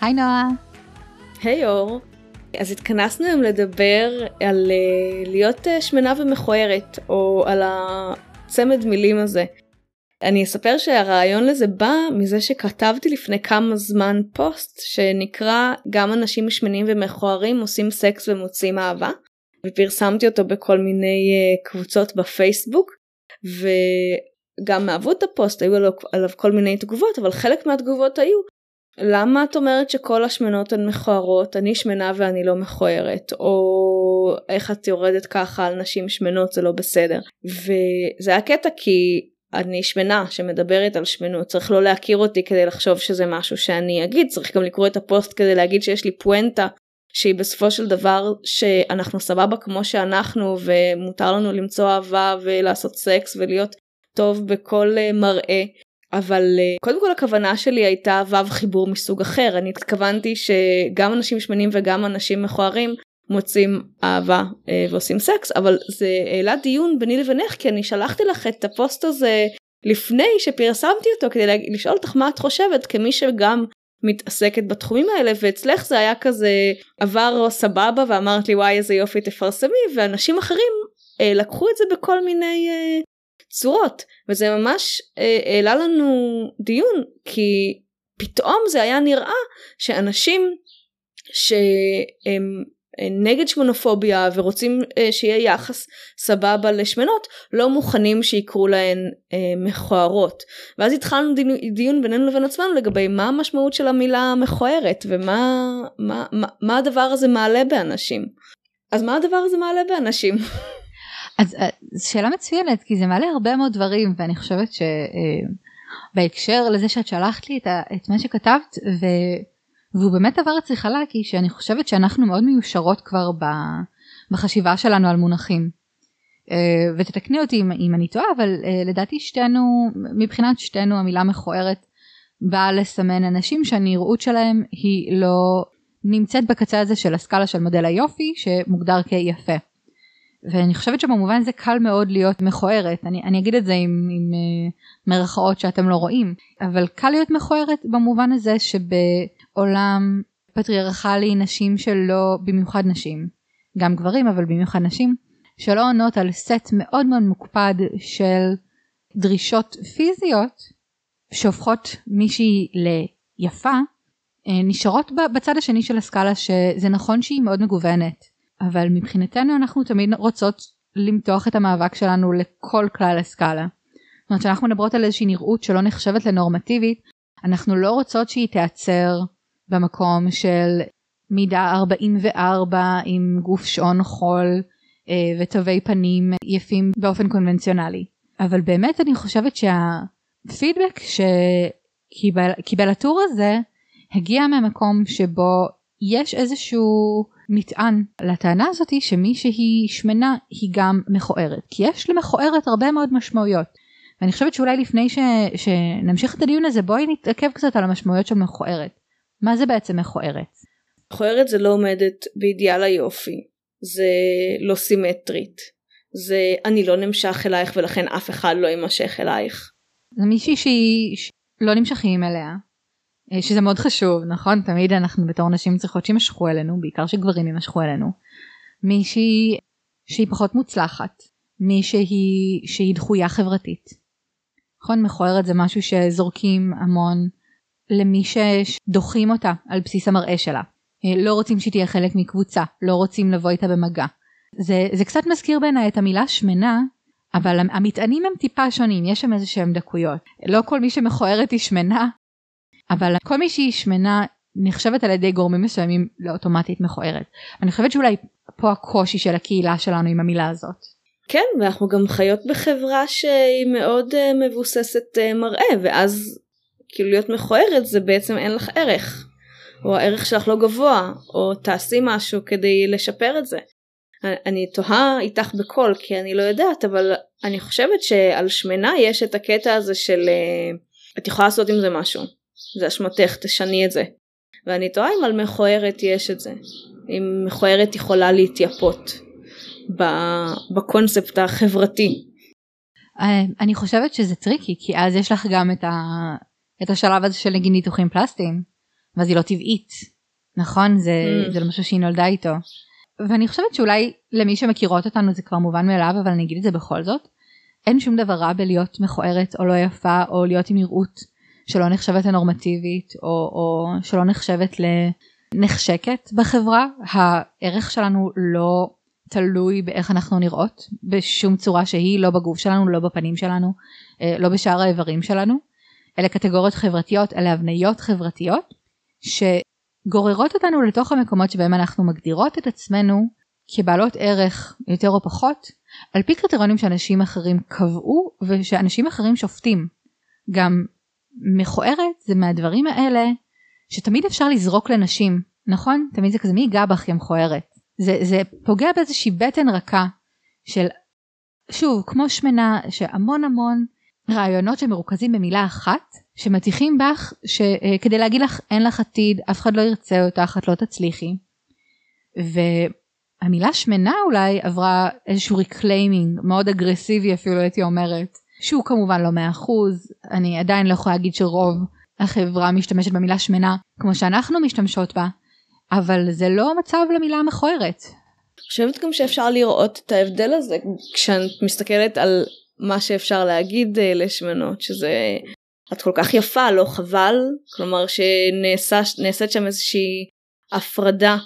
היי נועה. היי אור. אז התכנסנו היום לדבר על uh, להיות uh, שמנה ומכוערת, או על הצמד מילים הזה. אני אספר שהרעיון לזה בא מזה שכתבתי לפני כמה זמן פוסט שנקרא גם אנשים שמנים ומכוערים עושים סקס ומוצאים אהבה ופרסמתי אותו בכל מיני uh, קבוצות בפייסבוק וגם אהבו את הפוסט היו עליו, עליו כל מיני תגובות אבל חלק מהתגובות היו למה את אומרת שכל השמנות הן מכוערות? אני שמנה ואני לא מכוערת. או איך את יורדת ככה על נשים שמנות זה לא בסדר. וזה היה קטע כי אני שמנה שמדברת על שמנות. צריך לא להכיר אותי כדי לחשוב שזה משהו שאני אגיד. צריך גם לקרוא את הפוסט כדי להגיד שיש לי פואנטה שהיא בסופו של דבר שאנחנו סבבה כמו שאנחנו ומותר לנו למצוא אהבה ולעשות סקס ולהיות טוב בכל אה, מראה אבל אה, קודם כל הכוונה שלי הייתה וו חיבור מסוג אחר. אני התכוונתי שגם אנשים שמנים וגם אנשים מכוערים מוצאים אהבה אה, ועושים סקס אבל זה העלה דיון ביני לבינך כי אני שלחתי לך את הפוסט הזה לפני שפרסמתי אותו כדי לשאול אותך מה את חושבת כמי שגם מתעסקת בתחומים האלה ואצלך זה היה כזה עבר סבבה ואמרת לי וואי איזה יופי תפרסמי ואנשים אחרים אה, לקחו את זה בכל מיני אה, צורות וזה ממש אה, העלה לנו דיון כי פתאום זה היה נראה שאנשים שהם נגד שמונופוביה ורוצים אה, שיהיה יחס סבבה לשמנות לא מוכנים שיקראו להן אה, מכוערות ואז התחלנו דיון בינינו לבין עצמנו לגבי מה המשמעות של המילה מכוערת ומה מה, מה, מה הדבר הזה מעלה באנשים אז מה הדבר הזה מעלה באנשים. אז אה, שאלה מצוינת כי זה מעלה הרבה מאוד דברים ואני חושבת שבהקשר אה, לזה שאת שלחת לי את, מה שכתבת ו... והוא באמת עבר אצלי חלק כי שאני חושבת שאנחנו מאוד מיושרות כבר בחשיבה שלנו על מונחים. אה, ותתקני אותי אם, אם אני טועה אבל לדעתי שתינו מבחינת שתינו המילה מכוערת באה לסמן אנשים שהנראות שלהם היא לא נמצאת בקצה הזה של הסקאלה של מודל היופי שמוגדר כיפה. ואני חושבת שבמובן זה קל מאוד להיות מכוערת. אני, אני אגיד את זה עם, עם uh, מרכאות שאתם לא רואים אבל קל להיות מכוערת במובן הזה שבעולם פטריארכלי נשים שלא במיוחד נשים גם גברים אבל במיוחד נשים שלא עונות על סט מאוד מאוד מוקפד של דרישות פיזיות שהופכות מישהי ליפה אה, נשארות בצד השני של הסקאלה שזה נכון שהיא מאוד מגוונת אבל מבחינתנו אנחנו תמיד רוצות למתוח את המאבק שלנו לכל כלל הסקאלה. זאת אומרת שאנחנו מדברות על איזושהי נראות שלא נחשבת לנורמטיבית אנחנו לא רוצות שהיא תיעצר במקום של מידה 44 עם גוף שעון חול אה, ותווי פנים יפים באופן קונבנציונלי. אבל באמת אני חושבת שהפידבק שקיבל הטור הזה הגיע ממקום שבו יש איזשהו מטען לטענה הזאתי שמי שהיא שמנה היא גם מכוערת כי יש למכוערת הרבה מאוד משמעויות. ואני חושבת שאולי לפני ש... שנמשיך את הדיון הזה בואי נתעכב קצת על המשמעויות של מכוערת. מה זה בעצם מכוערת? מכוערת זה לא עומדת באידיאל היופי זה לא סימטרית זה אני לא נמשך אלייך ולכן אף אחד לא יימשך אלייך. זה מישהי שהיא לא נמשכים אליה שזה מאוד חשוב נכון? תמיד אנחנו בתור נשים צריכות שימשכו אלינו בעיקר שגברים ימשכו אלינו. מישהי שהיא פחות מוצלחת מישהי שהיא דחויה חברתית. נכון? מכוערת זה משהו שזורקים המון למי שדוחים אותה על בסיס המראה שלה. אה, לא רוצים שהיא תהיה חלק מקבוצה לא רוצים לבוא איתה במגע. זה, זה קצת מזכיר בעיניי את המילה שמנה אבל המטענים הם טיפה שונים יש שם איזה שהם דקויות. לא כל מי שמכוערת היא שמנה אבל כל מי שהיא שמנה נחשבת על ידי גורמים מסוימים לאוטומטית מכוערת. אני חושבת שאולי פה הקושי של הקהילה שלנו עם המילה הזאת. כן ואנחנו גם חיות בחברה שהיא מאוד uh, מבוססת uh, מראה ואז כאילו להיות מכוערת זה בעצם אין לך ערך או הערך שלך לא גבוה או תעשי משהו כדי לשפר את זה. אני תוהה איתך בקול כי אני לא יודעת אבל אני חושבת שעל שמנה יש את הקטע הזה של uh, את יכולה לעשות עם זה משהו זה אשמתך תשני את זה. ואני תוהה אם על מכוערת יש את זה. אם מכוערת יכולה להתייפות בקונספט החברתי. אה, אני חושבת שזה טריקי כי אז יש לך גם את, ה... את השלב הזה של נגיד ניתוחים פלסטיים ואז היא לא טבעית, נכון? זה, mm. זה לא משהו שהיא נולדה איתו. ואני חושבת שאולי למי שמכירות אותנו זה כבר מובן מאליו, אבל אני אגיד את זה בכל זאת. אין שום דבר רע בלהיות מכוערת או לא יפה או להיות עם נראות שלא נחשבת לנורמטיבית או, או שלא נחשבת לנחשקת בחברה. הערך שלנו לא תלוי באיך אנחנו נראות בשום צורה שהיא, לא בגוף שלנו, לא בפנים שלנו, אה, לא בשאר האיברים שלנו. אלה קטגוריות חברתיות, אלה הבניות חברתיות שגוררות אותנו לתוך המקומות שבהם אנחנו מגדירות את עצמנו כבעלות ערך יותר או פחות על פי קריטריונים שאנשים אחרים קבעו ושאנשים אחרים שופטים. גם מכוערת זה מהדברים האלה שתמיד אפשר לזרוק לנשים, נכון? תמיד זה כזה מי ייגע בך מכוערת. זה, זה פוגע באיזושהי בטן רכה של, שוב, כמו שמנה, שהמון המון רעיונות שמרוכזים במילה אחת, שמטיחים בך שכדי אה, להגיד לך אין לך עתיד, אף אחד לא ירצה אותך, את לא תצליחי. והמילה שמנה אולי עברה איזשהו reclaiming מאוד אגרסיבי אפילו הייתי אומרת, שהוא כמובן לא 100%, אני עדיין לא יכולה להגיד שרוב החברה משתמשת במילה שמנה כמו שאנחנו משתמשות בה, אבל זה לא המצב למילה מכוערת. אני חושבת גם שאפשר לראות את ההבדל הזה? כשאת מסתכלת על מה שאפשר להגיד אה, לשמנות שזה את כל כך יפה לא חבל? כלומר שנעשית שם איזושהי הפרדה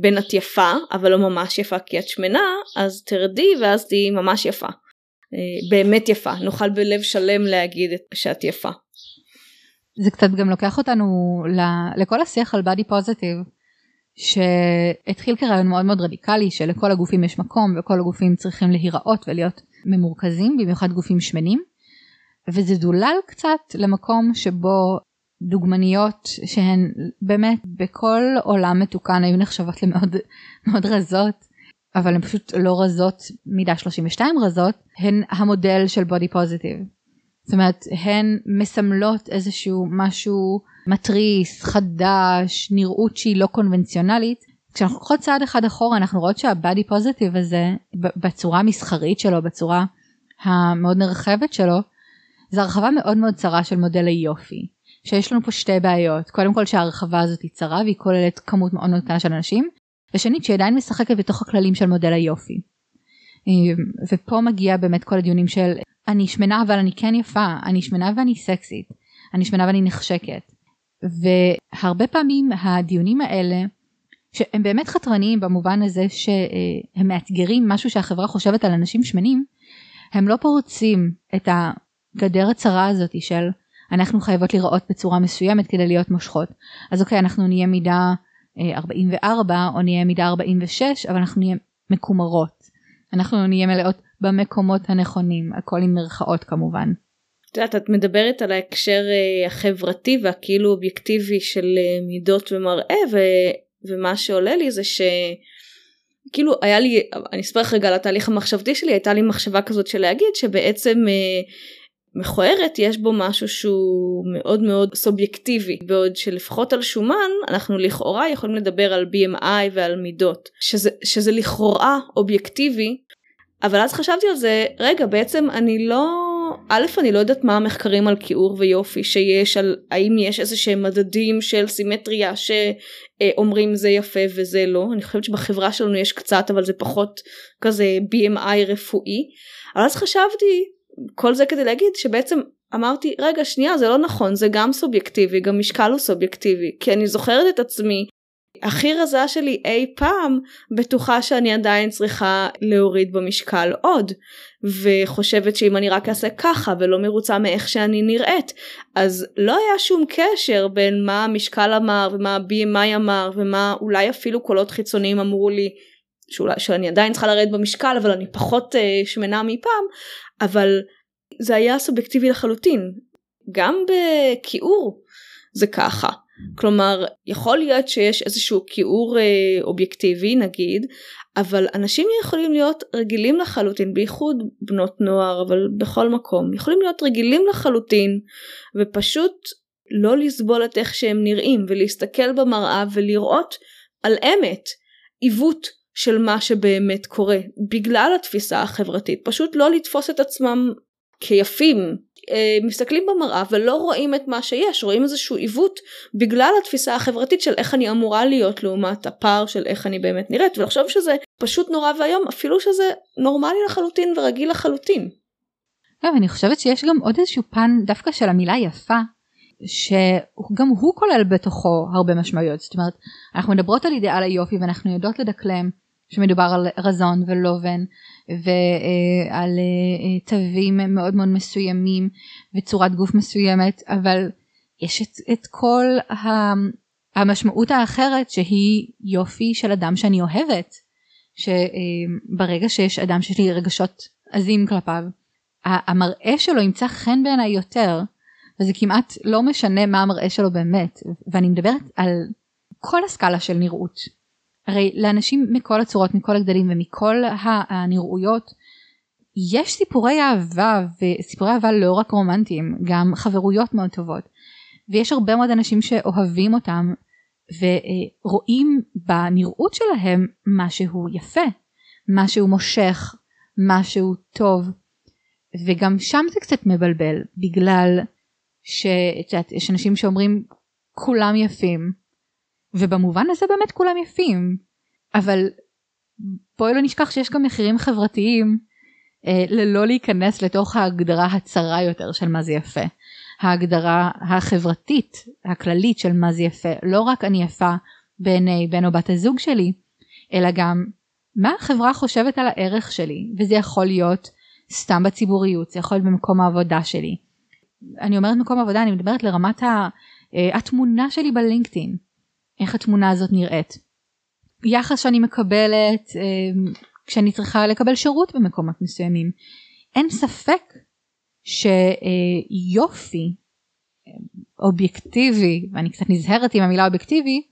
בין את יפה אבל לא ממש יפה כי את שמנה אז תרדי ואז תהיי ממש יפה באמת יפה נוכל בלב שלם להגיד שאת יפה. זה קצת גם לוקח אותנו לכל השיח על בדי פוזיטיב שהתחיל כרעיון מאוד מאוד רדיקלי שלכל הגופים יש מקום וכל הגופים צריכים להיראות ולהיות ממורכזים במיוחד גופים שמנים וזה דולל קצת למקום שבו דוגמניות שהן באמת בכל עולם מתוקן היו נחשבות למאוד מאוד רזות אבל הן פשוט לא רזות מידה 32 רזות הן המודל של בודי פוזיטיב. זאת אומרת הן מסמלות איזשהו משהו מתריס, חדש, נראות שהיא לא קונבנציונלית. כשאנחנו לוקחות צעד אחד אחורה אנחנו רואות שהבאדי פוזיטיב הזה בצורה המסחרית שלו, בצורה המאוד נרחבת שלו, זה הרחבה מאוד מאוד צרה של מודל היופי. שיש לנו פה שתי בעיות, קודם כל שההרחבה הזאת היא צרה והיא כוללת כמות מאוד מאוד קטנה של אנשים, ושנית שהיא עדיין משחקת בתוך הכללים של מודל היופי. ופה מגיע באמת כל הדיונים של אני שמנה אבל אני כן יפה, אני שמנה ואני סקסית, אני שמנה ואני נחשקת. והרבה פעמים הדיונים האלה שהם באמת חתרניים במובן הזה שהם מאתגרים משהו שהחברה חושבת על אנשים שמנים הם לא פורצים את הגדר הצרה הזאת של אנחנו חייבות לראות בצורה מסוימת כדי להיות מושכות אז אוקיי אנחנו נהיה מידה 44 אה, או נהיה מידה 46 אבל אנחנו נהיה מקומרות אנחנו נהיה מלאות במקומות הנכונים הכל עם מרכאות כמובן. את יודעת את מדברת על ההקשר uh, החברתי והכאילו אובייקטיבי של uh, מידות ומראה ו, ומה שעולה לי זה שכאילו היה לי אני אספר לך רגע על התהליך המחשבתי שלי הייתה לי מחשבה כזאת של להגיד שבעצם מכוערת יש בו משהו שהוא מאוד מאוד סובייקטיבי. בעוד שלפחות על שומן אנחנו לכאורה יכולים לדבר על BMI ועל מידות שזה, שזה לכאורה אובייקטיבי אבל אז חשבתי על זה רגע בעצם אני לא א' אני לא יודעת מה המחקרים על כיעור ויופי שיש על האם יש איזה שהם מדדים של סימטריה שאומרים זה יפה וזה לא. אני חושבת שבחברה שלנו יש קצת אבל זה פחות כזה BMI רפואי. אבל אז חשבתי כל זה כדי להגיד שבעצם אמרתי רגע שנייה זה לא נכון זה גם סובייקטיבי גם משקל הוא סובייקטיבי כי אני זוכרת את עצמי הכי רזה שלי אי פעם בטוחה שאני עדיין צריכה להוריד במשקל עוד וחושבת שאם אני רק אעשה ככה ולא מרוצה מאיך שאני נראית. אז לא היה שום קשר בין מה המשקל אמר ומה ה-BMI אמר ומה אולי אפילו קולות חיצוניים אמרו לי שאולי, שאני עדיין צריכה לרדת במשקל אבל אני פחות uh, שמנה מפעם אבל זה היה סובייקטיבי לחלוטין. גם בכיעור זה ככה. כלומר יכול להיות שיש איזשהו כיעור אה, אובייקטיבי נגיד אבל אנשים יכולים להיות רגילים לחלוטין בייחוד בנות נוער אבל בכל מקום יכולים להיות רגילים לחלוטין ופשוט לא לסבול את איך שהם נראים ולהסתכל במראה ולראות על אמת עיוות של מה שבאמת קורה. בגלל התפיסה החברתית פשוט לא לתפוס את עצמם כיפים. אה, מסתכלים במראה ולא רואים את מה שיש רואים איזשהו עיוות בגלל התפיסה החברתית של איך אני אמורה להיות לעומת הפער של איך אני באמת נראית. ולחשוב שזה פשוט נורא ואיום אפילו שזה נורמלי לחלוטין ורגיל לחלוטין. אני חושבת שיש גם עוד איזשהו פן דווקא של המילה יפה שגם הוא כולל בתוכו הרבה משמעויות. זאת אומרת אנחנו מדברות על אידאל היופי ואנחנו יודעות לדקלם שמדובר על רזון ולובן ועל אה, תווים מאוד מאוד מסוימים וצורת גוף מסוימת אבל יש את, את כל המשמעות האחרת שהיא יופי של אדם שאני אוהבת שברגע שיש אדם שיש לי רגשות עזים כלפיו המראה שלו ימצא חן בעיניי יותר וזה כמעט לא משנה מה המראה שלו באמת ואני מדברת על כל הסקאלה של נראות הרי לאנשים מכל הצורות מכל הגדלים ומכל הנראויות יש סיפורי אהבה וסיפורי אהבה לא רק רומנטיים גם חברויות מאוד טובות. ויש הרבה מאוד אנשים שאוהבים אותם ורואים בנראות שלהם משהו יפה משהו מושך משהו טוב. וגם שם זה קצת מבלבל בגלל שיש אנשים שאומרים כולם יפים ובמובן הזה באמת כולם יפים אבל בואי לא נשכח שיש גם מחירים חברתיים אה, ללא להיכנס לתוך ההגדרה הצרה יותר של מה זה יפה. ההגדרה החברתית הכללית של מה זה יפה לא רק אני יפה בעיני בן או בת הזוג שלי אלא גם מה החברה חושבת על הערך שלי וזה יכול להיות סתם בציבוריות זה יכול להיות במקום העבודה שלי. אני אומרת מקום עבודה אני מדברת לרמת ה, אה, התמונה שלי בלינקדאין איך התמונה הזאת נראית. יחס שאני מקבלת אה, כשאני צריכה לקבל שירות במקומות מסוימים. אין ספק שיופי אובייקטיבי ואני קצת נזהרת עם המילה אובייקטיבי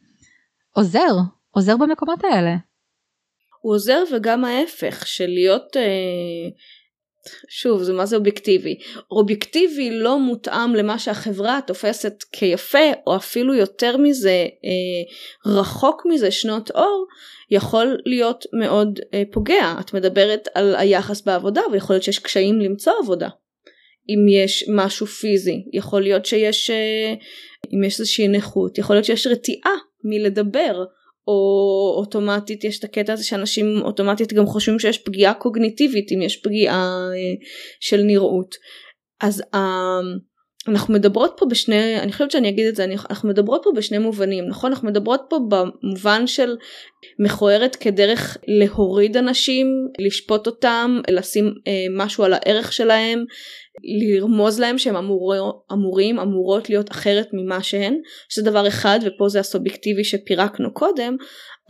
עוזר עוזר במקומות האלה. הוא עוזר וגם ההפך של להיות אה, שוב זה מה זה אובייקטיבי. אובייקטיבי לא מותאם למה שהחברה תופסת כיפה או אפילו יותר מזה אה, רחוק מזה שנות אור יכול להיות מאוד אה, פוגע. את מדברת על היחס בעבודה ויכול להיות שיש קשיים למצוא עבודה. אם יש משהו פיזי יכול להיות שיש אה, אם יש איזושהי נכות יכול להיות שיש רתיעה מלדבר או אוטומטית יש את הקטע הזה שאנשים אוטומטית גם חושבים שיש פגיעה קוגניטיבית אם יש פגיעה אה, של נראות. אז אה, אנחנו מדברות פה בשני אני חושבת שאני אגיד את זה אנחנו מדברות פה בשני מובנים נכון? אנחנו מדברות פה במובן של מכוערת כדרך להוריד אנשים לשפוט אותם לשים אה, משהו על הערך שלהם לרמוז להם שהם אמור, אמורים אמורות להיות אחרת ממה שהן שזה דבר אחד ופה זה הסובייקטיבי שפירקנו קודם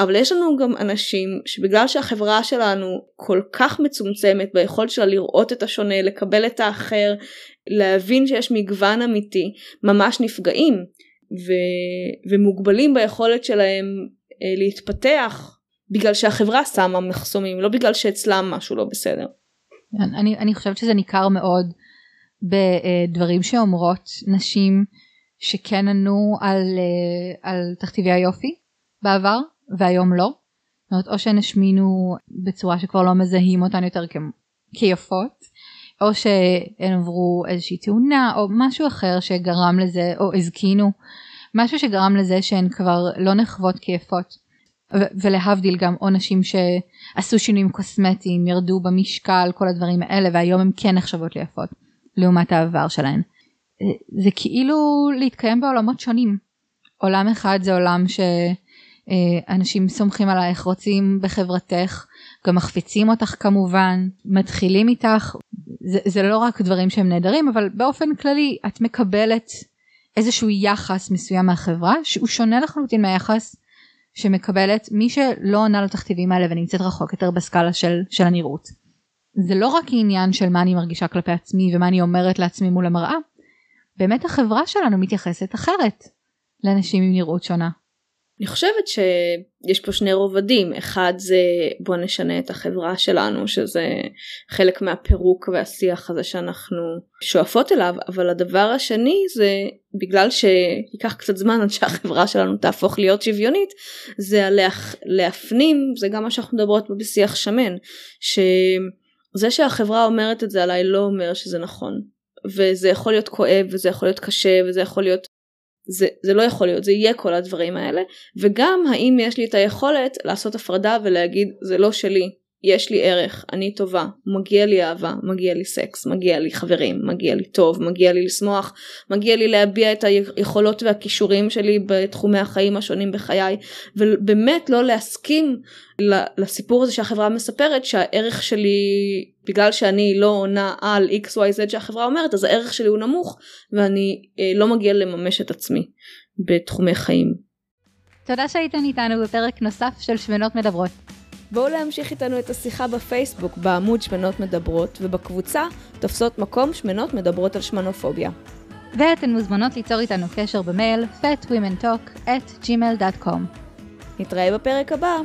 אבל יש לנו גם אנשים שבגלל שהחברה שלנו כל כך מצומצמת ביכולת שלה לראות את השונה לקבל את האחר להבין שיש מגוון אמיתי ממש נפגעים ו... ומוגבלים ביכולת שלהם אה, להתפתח בגלל שהחברה שמה מחסומים לא בגלל שאצלם משהו לא בסדר. אני, אני חושבת שזה ניכר מאוד בדברים שאומרות נשים שכן ענו על, אה, על תכתיבי היופי בעבר והיום לא. זאת אומרת, או שהן השמינו בצורה שכבר לא מזהים אותן יותר כ... כיפות או שהן עברו איזושהי תאונה או משהו אחר שגרם לזה או הזקינו משהו שגרם לזה שהן כבר לא נחוות כיפות ולהבדיל גם או נשים שעשו שינויים קוסמטיים ירדו במשקל כל הדברים האלה והיום הן כן נחשבות ליפות. לעומת העבר שלהן. זה כאילו להתקיים בעולמות שונים. עולם אחד זה עולם שאנשים סומכים עלייך, רוצים בחברתך, גם מחפיצים אותך כמובן, מתחילים איתך, זה, זה לא רק דברים שהם נהדרים, אבל באופן כללי את מקבלת איזשהו יחס מסוים מהחברה שהוא שונה לחלוטין מהיחס שמקבלת מי שלא עונה לתכתיבים האלה ונמצאת רחוק יותר בסקאלה של, של הנראות. זה לא רק עניין של מה אני מרגישה כלפי עצמי ומה אני אומרת לעצמי מול המראה, באמת החברה שלנו מתייחסת אחרת לאנשים עם נראות שונה. אני חושבת שיש פה שני רובדים אחד זה בוא נשנה את החברה שלנו שזה חלק מהפירוק והשיח הזה שאנחנו שואפות אליו אבל הדבר השני זה בגלל שייקח קצת זמן עד שהחברה שלנו תהפוך להיות שוויונית זה להפנים זה גם מה שאנחנו מדברות בשיח שמן. ש... זה שהחברה אומרת את זה עליי לא אומר שזה נכון. וזה יכול להיות כואב וזה יכול להיות קשה וזה יכול להיות זה, זה לא יכול להיות זה יהיה כל הדברים האלה וגם האם יש לי את היכולת לעשות הפרדה ולהגיד זה לא שלי יש לי ערך, אני טובה, מגיע לי אהבה, מגיע לי סקס, מגיע לי חברים, מגיע לי טוב, מגיע לי לשמוח, מגיע לי להביע את היכולות והכישורים שלי בתחומי החיים השונים בחיי, ובאמת לא להסכים לסיפור הזה שהחברה מספרת שהערך שלי, בגלל שאני לא עונה על xyz שהחברה אומרת, אז הערך שלי הוא נמוך ואני אה, לא מגיע לממש את עצמי בתחומי חיים. תודה שהייתן איתנו בפרק נוסף של שמנות מדברות. בואו להמשיך איתנו את השיחה בפייסבוק בעמוד שמנות מדברות ובקבוצה תופסות מקום שמנות מדברות על שמנופוביה. ואתן מוזמנות ליצור איתנו קשר במייל fatwomentalk at gmail.com. נתראה בפרק הבא.